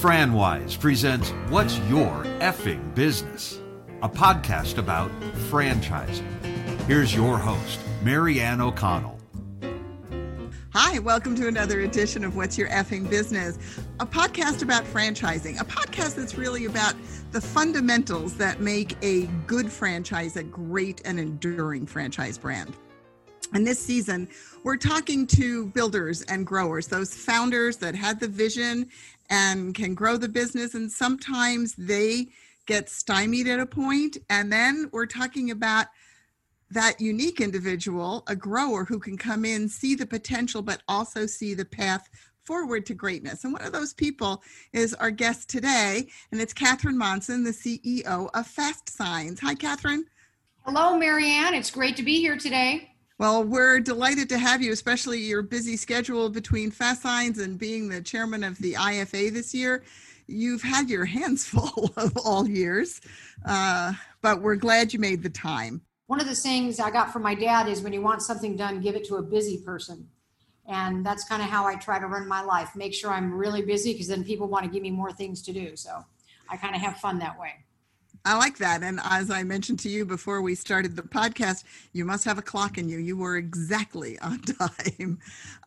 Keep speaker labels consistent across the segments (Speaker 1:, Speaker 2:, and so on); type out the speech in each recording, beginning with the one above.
Speaker 1: FranWise presents What's Your Effing Business? A podcast about franchising. Here's your host, Marianne O'Connell.
Speaker 2: Hi, welcome to another edition of What's Your Effing Business, a podcast about franchising, a podcast that's really about the fundamentals that make a good franchise a great and enduring franchise brand. And this season, we're talking to builders and growers, those founders that had the vision and can grow the business. And sometimes they get stymied at a point. And then we're talking about that unique individual, a grower who can come in, see the potential, but also see the path forward to greatness. And one of those people is our guest today, and it's Catherine Monson, the CEO of Fast Signs. Hi, Catherine.
Speaker 3: Hello, Marianne. It's great to be here today.
Speaker 2: Well, we're delighted to have you, especially your busy schedule between Fast Signs and being the chairman of the IFA this year. You've had your hands full of all years, uh, but we're glad you made the time.
Speaker 3: One of the things I got from my dad is when you want something done, give it to a busy person. And that's kind of how I try to run my life. Make sure I'm really busy because then people want to give me more things to do. So I kind of have fun that way.
Speaker 2: I like that. And as I mentioned to you before we started the podcast, you must have a clock in you. You were exactly on time.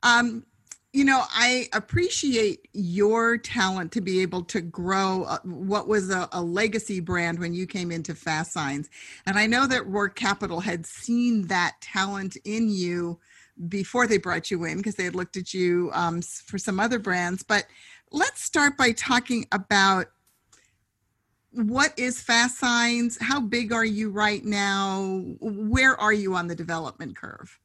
Speaker 2: Um, you know, I appreciate your talent to be able to grow uh, what was a, a, legacy brand when you came into Fast Signs. And I know that Roark Capital had seen that talent in you before they brought you in because they had looked at you um, for some other brands. But let's start by talking about what is Fast Signs? How big are you right now? Where are you on the development curve?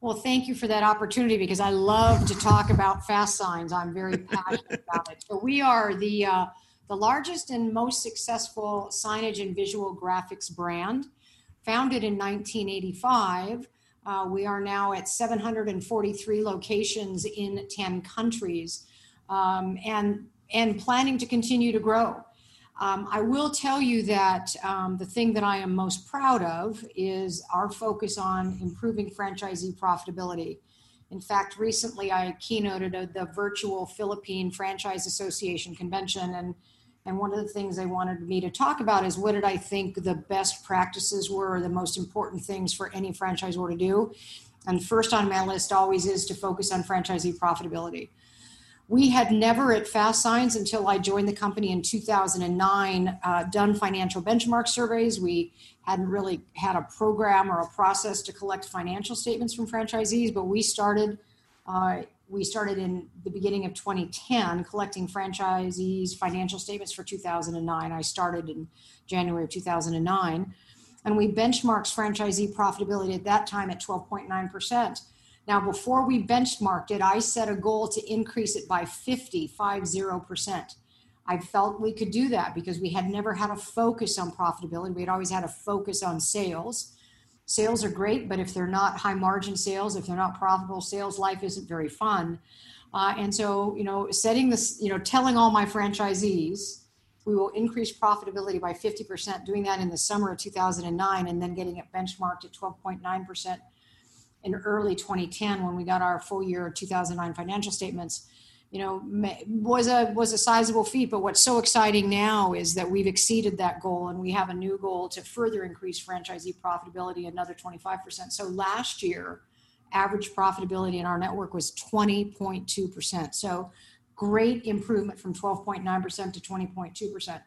Speaker 3: Well, thank you for that opportunity because I love to talk about Fast Signs. I'm very passionate about it. So we are the uh, the largest and most successful signage and visual graphics brand, founded in 1985. Uh, we are now at 743 locations in 10 countries, um, and and planning to continue to grow. Um, I will tell you that um, the thing that I am most proud of is our focus on improving franchisee profitability. In fact, recently I keynoted the virtual Philippine Franchise Association convention, and and one of the things they wanted me to talk about is what did I think the best practices were, the most important things for any franchisor to do. And first on my list always is to focus on franchisee profitability. We had never at Fast Signs until I joined the company in 2009 uh, done financial benchmark surveys. We hadn't really had a program or a process to collect financial statements from franchisees, but we started. Uh, we started in the beginning of 2010 collecting franchisees' financial statements for 2009. I started in January of 2009, and we benchmarked franchisee profitability at that time at 12.9 percent. Now, before we benchmarked it, I set a goal to increase it by 50, 50%. I felt we could do that because we had never had a focus on profitability. We had always had a focus on sales. Sales are great, but if they're not high margin sales, if they're not profitable sales, life isn't very fun. Uh, and so, you know, setting this, you know, telling all my franchisees, we will increase profitability by 50%, doing that in the summer of 2009, and then getting it benchmarked at 12.9% in early 2010 when we got our full year 2009 financial statements you know was a was a sizable feat. But what's so exciting now is that we've exceeded that goal and we have a new goal to further increase franchisee profitability another 25% so last year average profitability in our network was 20.2% so great improvement from 12.9% to 20.2%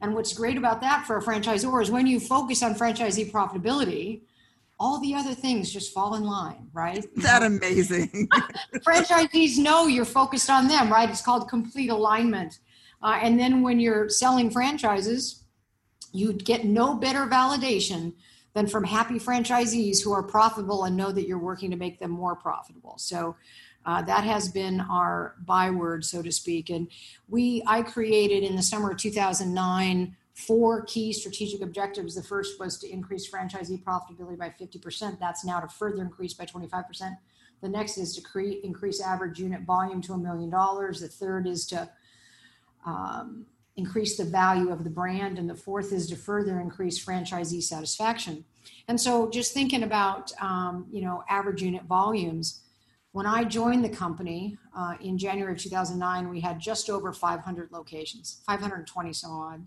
Speaker 3: and what's great about that for a franchisor is when you focus on franchisee profitability all the other things just fall in line, right?
Speaker 2: Is That amazing.
Speaker 3: Franchisees know you're focused on them, right? It's called complete alignment. Uh, and then when you're selling franchises, you get no better validation than from happy franchisees who are profitable and know that you're working to make them more profitable. So uh, that has been our byword, so to speak. And we, I created in the summer of 2009 four key strategic objectives. The first was to increase franchisee profitability by 50%. That's now to further increase by 25%. The next is to create increase average unit volume to a million dollars. The third is to um, increase the value of the brand, and the fourth is to further increase franchisee satisfaction. And so, just thinking about um, you know average unit volumes, When I joined the company uh, in January of 2009, we had just over 500 locations, 520 some odd.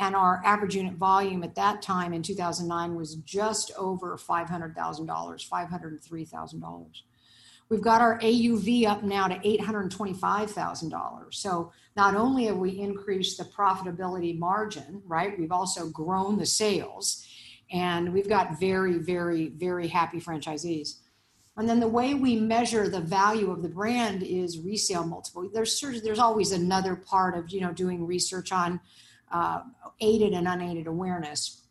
Speaker 3: And our average unit volume at that time in 2009 was just over $500,000, $503,000. We've got our AUV up now to $825,000. So not only have we increased the profitability margin, right, we've also grown the sales and we've got very, very, very happy franchisees. And then the way we measure the value of the brand is resale multiple. There's there's always another part of you know doing research on uh, aided and unaided awareness,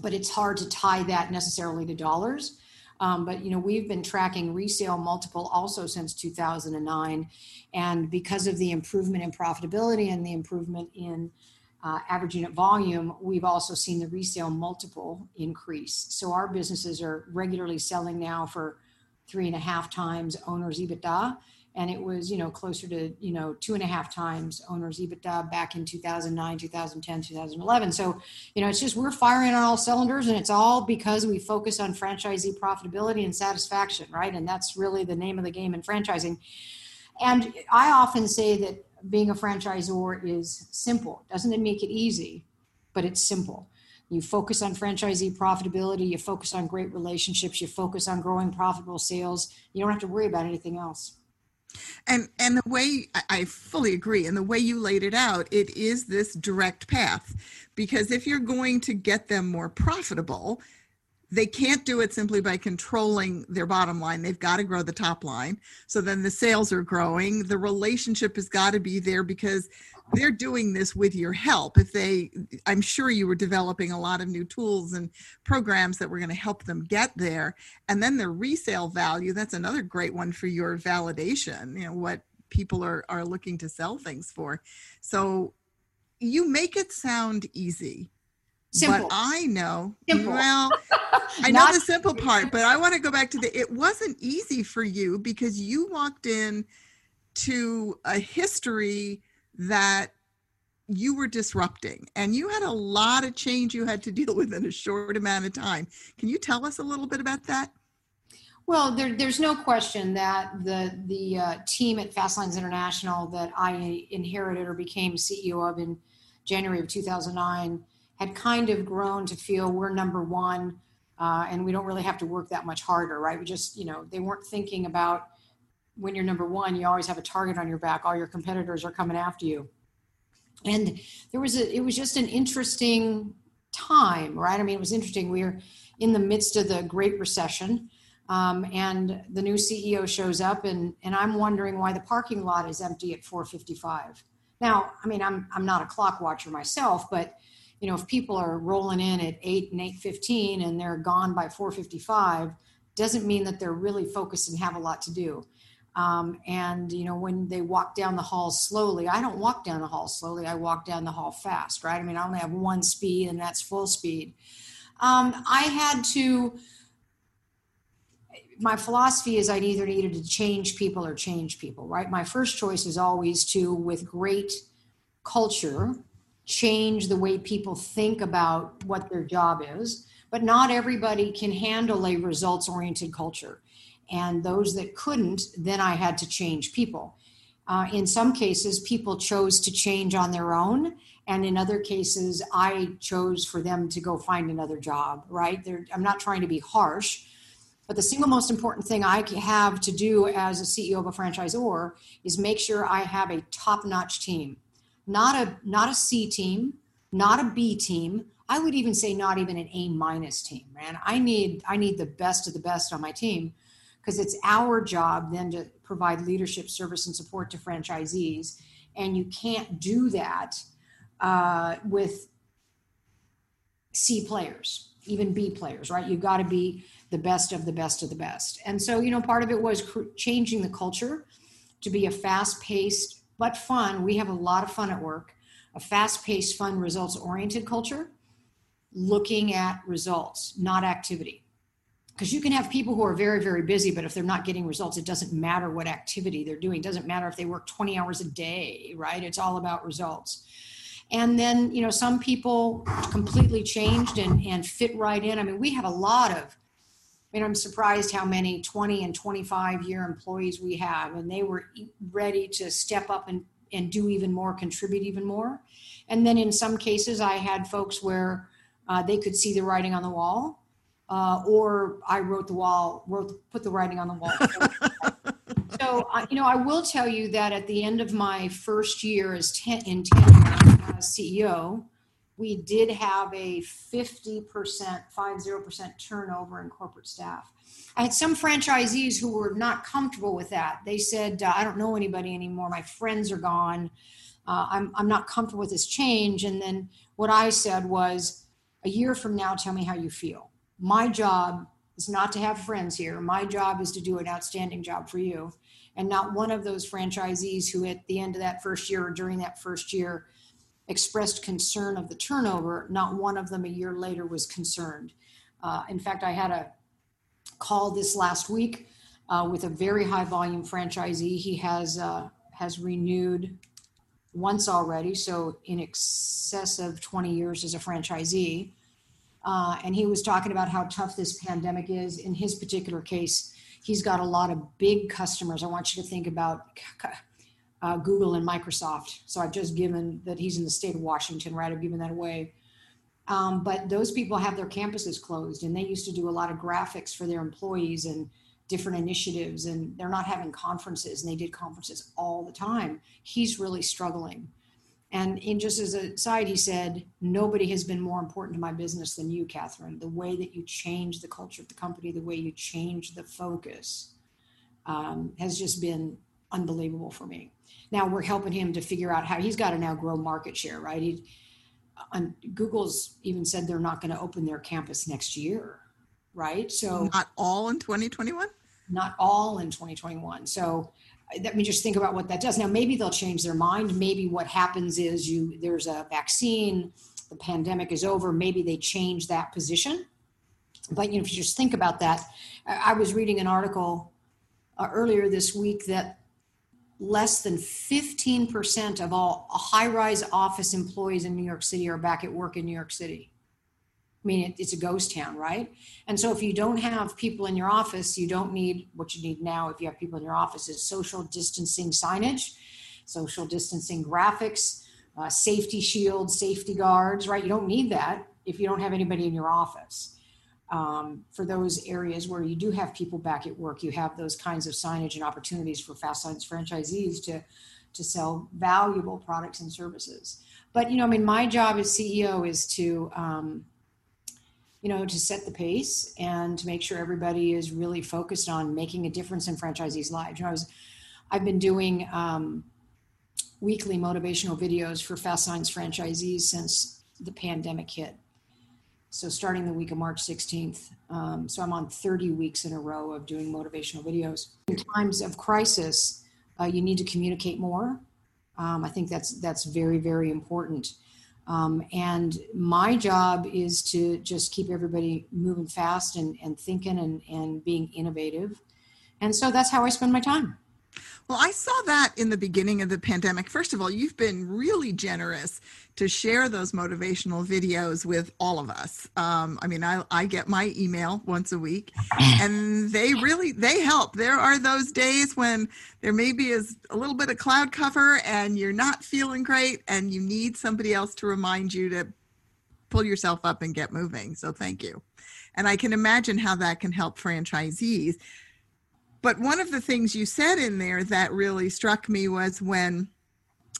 Speaker 3: but it's hard to tie that necessarily to dollars. Um, but you know we've been tracking resale multiple also since 2009, and because of the improvement in profitability and the improvement in uh, average unit volume, we've also seen the resale multiple increase. So our businesses are regularly selling now for three and a half times owner's EBITDA. And it was, you know, closer to, you know, two and a half times owner's EBITDA back in 2009, 2010, 2011. So, you know, it's just we're firing on all cylinders and it's all because we focus on franchisee profitability and satisfaction, right? And that's really the name of the game in franchising. And I often say that being a franchisor is simple. Doesn't it make it easy? But it's simple. You focus on franchisee profitability, you focus on great relationships, you focus on growing profitable sales. You don't have to worry about anything else.
Speaker 2: And and the way I fully agree, and the way you laid it out, it is this direct path. Because if you're going to get them more profitable, they can't do it simply by controlling their bottom line. They've got to grow the top line. So then the sales are growing. The relationship has got to be there because they're doing this with your help if they i'm sure you were developing a lot of new tools and programs that were going to help them get there and then the resale value that's another great one for your validation you know what people are are looking to sell things for so you make it sound easy
Speaker 3: Simple.
Speaker 2: But I know, simple. well, I know the simple part, but I want to go back to the, it wasn't easy for you because you walked in to a history that you were disrupting and you had a lot of change you had to deal with in a short amount of time. Can you tell us a little bit about that?
Speaker 3: Well, there, there's no question that the the uh, team at Fast Signs International that I inherited or became CEO of in January of 2009 had kind of grown to feel we're number one, uh, and we don't really have to work that much harder, right? We just, you know, they weren't thinking about when you're number one, you always have a target on your back. All your competitors are coming after you. And there was a, it was just an interesting time, right? I mean, it was interesting. We were in the midst of the Great Recession. Um, and the new CEO shows up and, and I'm wondering why the parking lot is empty at 455. Now, I mean, I'm, I'm not a clock watcher myself, but you know, if people are rolling in at eight and 815 and they're gone by 455, doesn't mean that they're really focused and have a lot to do. Um, and you know when they walk down the hall slowly i don't walk down the hall slowly i walk down the hall fast right? I mean i only have one speed and that's full speed. Um, i had to my philosophy is i either needed to change people or change people right? My first choice is always to with great culture change the way people think about what their job is but not everybody can handle a results oriented culture and those that couldn't, then I had to change people. Uh, in some cases, people chose to change on their own, and in other cases, I chose for them to go find another job. Right? They're, I'm not trying to be harsh, but the single most important thing I have to do as a CEO of a franchisor is make sure I have a top-notch team, not a not a C team, not a B team. I would even say not even an A minus team. Man, I need I need the best of the best on my team because it's our job then to provide leadership service and support to franchisees and you can't do that uh, with c players even b players right you've got to be the best of the best of the best and so you know part of it was cr- changing the culture to be a fast paced but fun we have a lot of fun at work a fast paced fun results oriented culture looking at results not activity. Because you can have people who are very very busy but if they're not getting results it doesn't matter what activity they're doing. It doesn't matter if they work 20 hours a day right? It's all about results. And then you know some people completely changed and, and fit right in. I mean we have a lot of mean, I'm surprised how many 20 and 25 year employees we have, and they were ready to step up and, and do even more, contribute even more. And then in some cases, I had folks where uh, they could see the writing on the wall, uh, or I wrote the wall, wrote, put the writing on the wall. so, uh, you know, I will tell you that at the end of my first year as ten, in tenure as CEO, we did have a 50%, 50% turnover in corporate staff. I had some franchisees who were not comfortable with that. They said, uh, I don't know anybody anymore. My friends are gone. Uh, I'm, I'm not comfortable with this change. And then what I said was, a year from now, tell me how you feel. My job is not to have friends here. My job is to do an outstanding job for you. And not one of those franchisees who, at the end of that first year or during that first year, expressed concern of the turnover, not one of them a year later was concerned. Uh, in fact, I had a call this last week uh, with a very high volume franchisee. He has uh, has renewed once already, so in excess of 20 years as a franchisee. Uh, and he was talking about how tough this pandemic is. In his particular case, he's got a lot of big customers. I want you to think about uh, Google and Microsoft. So I've just given that he's in the state of Washington, right? I've given that away. Um, but those people have their campuses closed and they used to do a lot of graphics for their employees and different initiatives and they're not having conferences and they did conferences all the time. He's really struggling. And in just as a side, he said, Nobody has been more important to my business than you, Catherine. The way that you change the culture of the company, the way you change the focus um, has just been unbelievable for me. Now we're helping him to figure out how he's got to now grow market share, right? He, on, Google's even said they're not going to open their campus next year, right?
Speaker 2: So not all in 2021.
Speaker 3: Not all in 2021. So let me just think about what that does. Now maybe they'll change their mind. Maybe what happens is you there's a vaccine, the pandemic is over. Maybe they change that position. But you know, if you just think about that, I was reading an article uh, earlier this week that less than 15% of all high rise office employees in New York City are back at work in New York City. I mean, it, it's a ghost town, right? And so, if you don't have people in your office, you don't need what you need now. If you have people in your office, is social distancing signage, social distancing graphics, uh, safety shields, safety guards, right? You don't need that if you don't have anybody in your office um, for those areas where you do have people back at work, you have those kinds of signage and opportunities for Fast Signs franchisees to to sell valuable products and services. But you know, I mean, my job as CEO is to um, you know to set the pace and to make sure everybody is really focused on making a difference in franchisees' lives. You know, I was I've been doing um, weekly motivational videos for Fast Signs franchisees since the pandemic hit so starting the week of March 16th. Um, so I'm on 30 weeks in a row of doing motivational videos. In times of crisis, uh, you need to communicate more. Um, I think that's that's very very important. Um, and my job is to just keep everybody moving fast and, and thinking and, and being innovative. And so that's how I spend my time.
Speaker 2: Well, I saw that in the beginning of the pandemic. First of all, you've been really generous to share those motivational videos with all of us. Um, I mean, I, I get my email once a week, and they really they help. There are those days when there maybe is a little bit of cloud cover, and you're not feeling great, and you need somebody else to remind you to pull yourself up and get moving. So, thank you. And I can imagine how that can help franchisees but one of the things you said in there that really struck me was when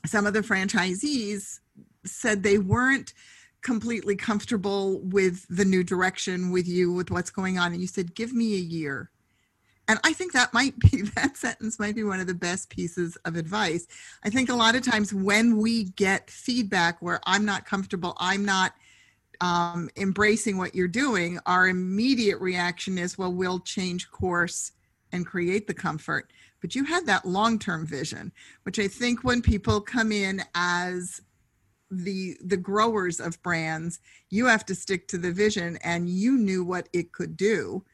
Speaker 2: some of the franchisees said they weren't completely comfortable with the new direction with you with what's going on and you said give me a year. And i think that might be that sentence might be one of the best pieces of advice. I think a lot of times when we get feedback where i'm not comfortable i'm not um, embracing what you're doing our immediate reaction is well we'll change course and create the comfort but you had that long-term vision which i think when people come in as the the growers of brands you have to stick to the vision and you knew what it could do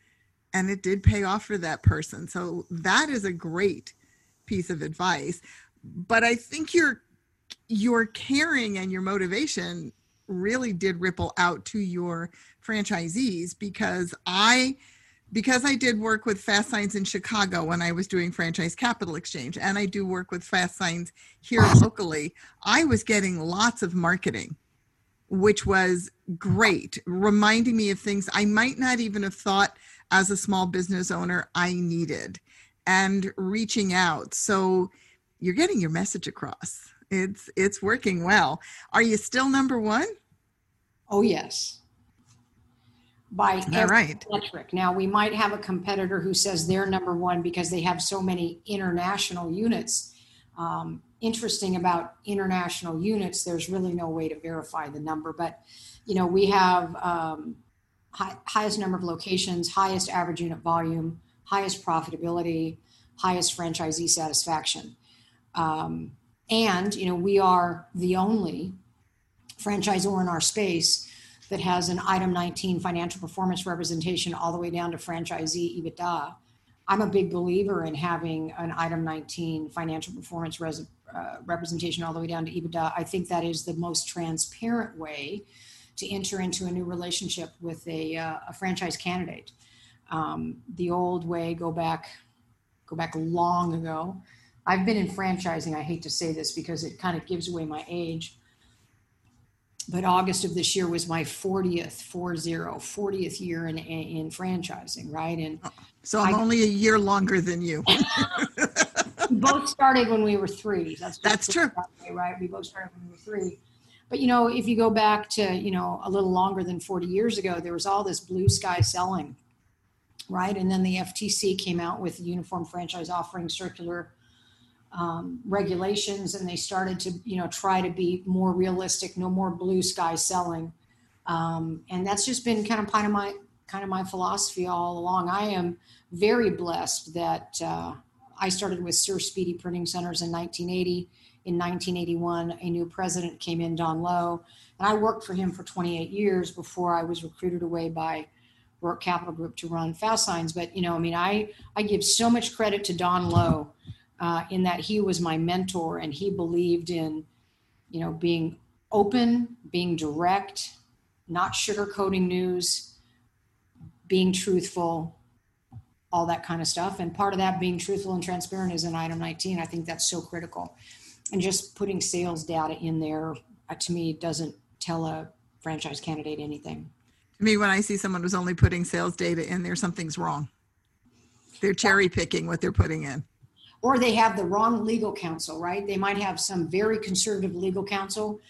Speaker 2: and it did pay off for that person. So that is a great piece of advice but i think your your caring and your motivation really did ripple out to your franchisees because i because I did work with Fast Signs in Chicago when I was doing Franchise Capital Exchange, and I do work with Fast Signs here locally, I was getting lots of marketing, which was great, reminding me of things I might not even have thought as a small business owner I needed and reaching out. So you're getting your message across. It's it's working well. Are you still number one?
Speaker 3: Oh yes. By every
Speaker 2: right.
Speaker 3: metric. Now we might have a competitor who says they're number one because they have so many international units. Um, interesting about international units, there's really no way to verify the number, but you know we have um, high, highest number of locations, highest average unit volume, highest profitability, highest franchisee satisfaction. Um, and, you know, we are the only franchisor in our space that has an item 19 financial performance representation all the way down to franchisee EBITDA. I'm a big believer in having an item 19 financial performance res, uh, representation all the way down to EBITDA. I think that is the most transparent way to enter into a new relationship with a, uh, a franchise candidate. Um, the old way, go back, go back long ago. I've been in franchising. I hate to say this because it kind of gives away my age. But August of this year was my 40th, 40, 40th year in, in franchising, right? And uh,
Speaker 2: so I'm
Speaker 3: I-
Speaker 2: only a year longer than you.
Speaker 3: both started when we were three. That's
Speaker 2: That's true.
Speaker 3: way, right? We both started when we were three. But you know, if you go back to you know a little longer than 40 years ago, there was all this blue sky selling, right? And then the FTC came out with the Uniform Franchise Offering Circular um, regulations, and they started to you know try to be more realistic, no more blue sky selling, um, and that's just been kind of kind of my kind of my philosophy all along. I am very blessed that uh, I started with Sir Speedy Printing Centers in 1980. In 1981, a new president came in, Don Lowe, and I worked for him for 28 years before I was recruited away by Roark Capital Group to run Fast Signs. But you know, I mean, I I give so much credit to Don Lowe uh, in that he was my mentor and he believed in, you know, being open, being direct, not sugarcoating news, being truthful, all that kind of stuff. And part of that being truthful and transparent is in item 19. I think that's so critical. And just putting sales data in there, uh, to me, doesn't tell a franchise candidate anything.
Speaker 2: To me, when I see someone who's only putting sales data in there, something's wrong. They're cherry picking what they're putting in.
Speaker 3: Or they have the wrong legal counsel, right? They might have some very conservative legal counsel.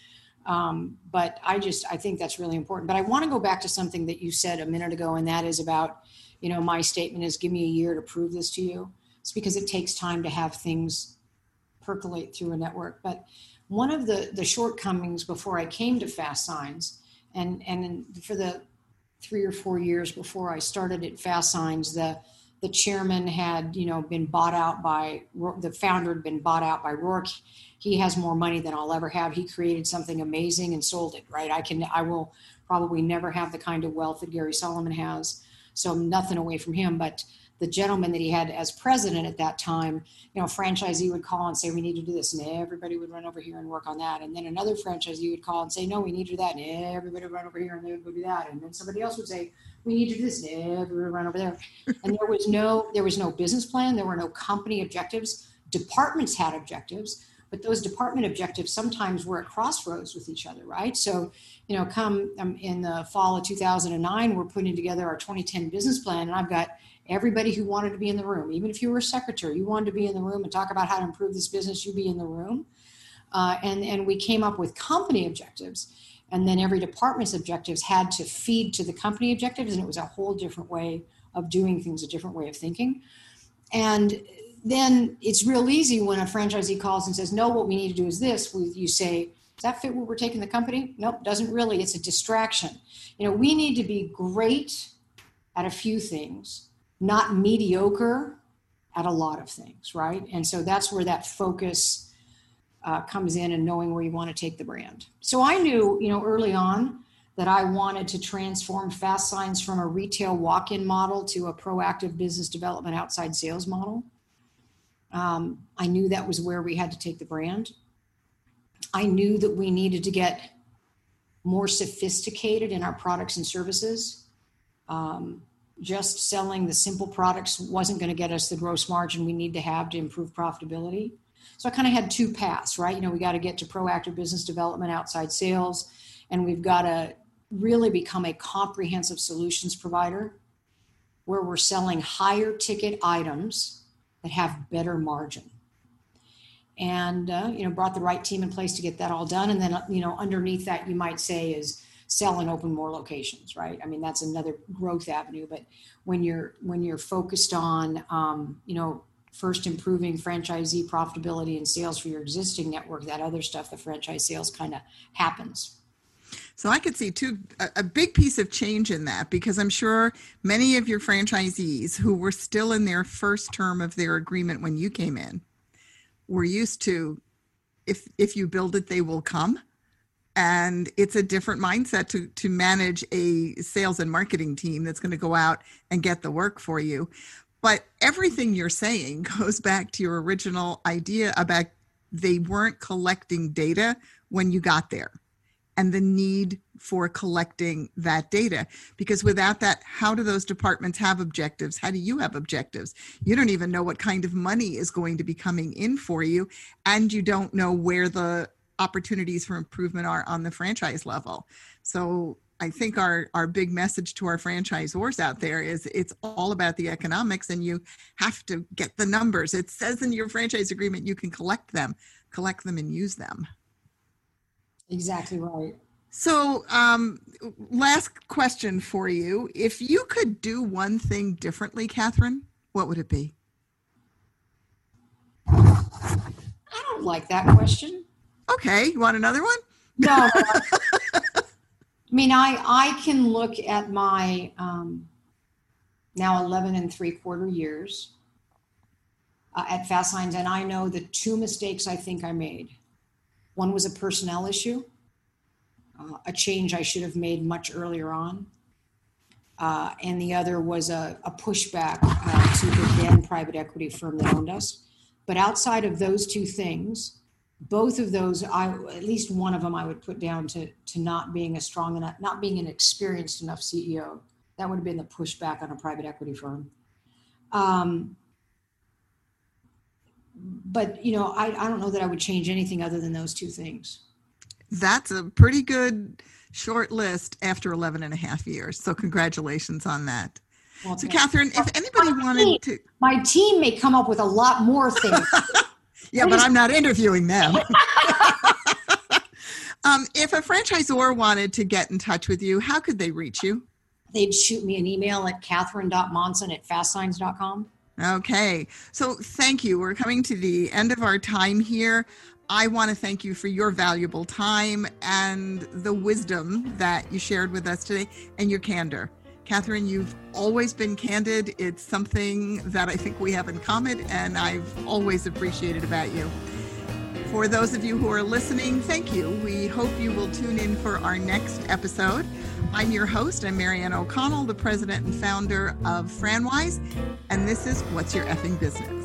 Speaker 3: Um, but I just, I think that's really important. But I want to go back to something that you said a minute ago, and that is about, you know, my statement is give me a year to prove this to you. It's because it takes time to have things percolate through a network. But one of the the shortcomings before I came to Fast Signs, and and for the three or four years before I started at Fast Signs, the the chairman had you know been bought out by the founder had been bought out by Roark. He has more money than I'll ever have. He created something amazing and sold it. Right? I can I will probably never have the kind of wealth that Gary Salomon has. So nothing away from him, but the gentleman that he had as president at that time, you know, franchisee would call and say, we need to do this. And everybody would run over here and work on that. And then another franchisee would call and say, no, we need to do that. And everybody would run over here and they would go do that. And then somebody else would say, we need to do this. Everybody run over there. and there was no, there was no business plan. There were no company objectives. Departments had objectives, but those department objectives sometimes were at crossroads with each other, right? So, you know, come um, in the fall of 2009, we're putting together our 2010 business plan and I've got everybody who wanted to be in the room even if you were a secretary you wanted to be in the room and talk about how to improve this business you be in the room uh, and and we came up with company objectives and then every department's objectives had to feed to the company objectives and it was a whole different way of doing things a different way of thinking. And then it's real easy when a franchisee calls and says no what we need to do is this. You say does that fit where we're taking the company? Nope doesn't really. It's a distraction. You know we need to be great at a few things not mediocre at a lot of things, right? And so that's where that focus uh, comes in and knowing where you want to take the brand. So I knew, you know, early on that I wanted to transform Fast Signs from a retail walk in model to a proactive business development outside sales model. Um, I knew that was where we had to take the brand. I knew that we needed to get more sophisticated in our products and services. Um, just selling the simple products wasn't going to get us the gross margin we need to have to improve profitability. So I kind of had two paths, right? You know, we got to get to proactive business development outside sales, and we've got to really become a comprehensive solutions provider where we're selling higher ticket items that have better margin. And, uh, you know, brought the right team in place to get that all done. And then, you know, underneath that, you might say is, sell and open more locations right i mean that's another growth avenue but when you're when you're focused on um, you know first improving franchisee profitability and sales for your existing network that other stuff the franchise sales kind of happens.
Speaker 2: So I could see two a, big piece of change in that because I'm sure many of your franchisees who were still in their first term of their agreement when you came in were used to if if you build it they will come. And it's a different mindset to to manage a sales and marketing team that's going to go out and get the work for you but everything you're saying goes back to your original idea about they weren't collecting data when you got there and the need for collecting that data. Because without that how do those departments have objectives? How do you have objectives? You don't even know what kind of money is going to be coming in for you and you don't know where the opportunities for improvement are on the franchise level. So I think our our big message to our franchisors out there is it's all about the economics and you have to get the numbers. It says in your franchise agreement you can collect them, collect them and use them.
Speaker 3: Exactly right.
Speaker 2: So, um, last question for you. If you could do one thing differently, Catherine, what would it be?
Speaker 3: I don't like that question.
Speaker 2: Okay, you want another one?
Speaker 3: No. I mean, I I can look at my um, now 11 and three quarter years uh, at Fast Signs, and I know the two mistakes I think I made. One was a personnel issue, uh, a change I should have made much earlier on. Uh, and the other was a, a pushback uh, to the then private equity firm that owned us. But outside of those two things, both of those i at least one of them i would put down to to not being a strong enough not being an experienced enough ceo that would have been the pushback on a private equity firm. Um, but you know I, I don't know that i would change anything other than those two things.
Speaker 2: That's a pretty good short list after 11 and a half years. So congratulations on that. Well, so catherine if anybody wanted
Speaker 3: team,
Speaker 2: to
Speaker 3: my team may come up with a lot more things
Speaker 2: Yeah, but I'm not interviewing them. um, if a franchisor wanted to get in touch with you, how could they reach you?
Speaker 3: They'd shoot me an email at catherine.monson at fastsigns.com.
Speaker 2: Okay. So thank you. We're coming to the end of our time here. I want to thank you for your valuable time and the wisdom that you shared with us today and your candor. Catherine, you've always been candid. It's something that I think we have in common, and I've always appreciated about you. For those of you who are listening, thank you. We hope you will tune in for our next episode. I'm your host. I'm Marianne O'Connell, the president and founder of FranWise, and this is What's Your Effing Business?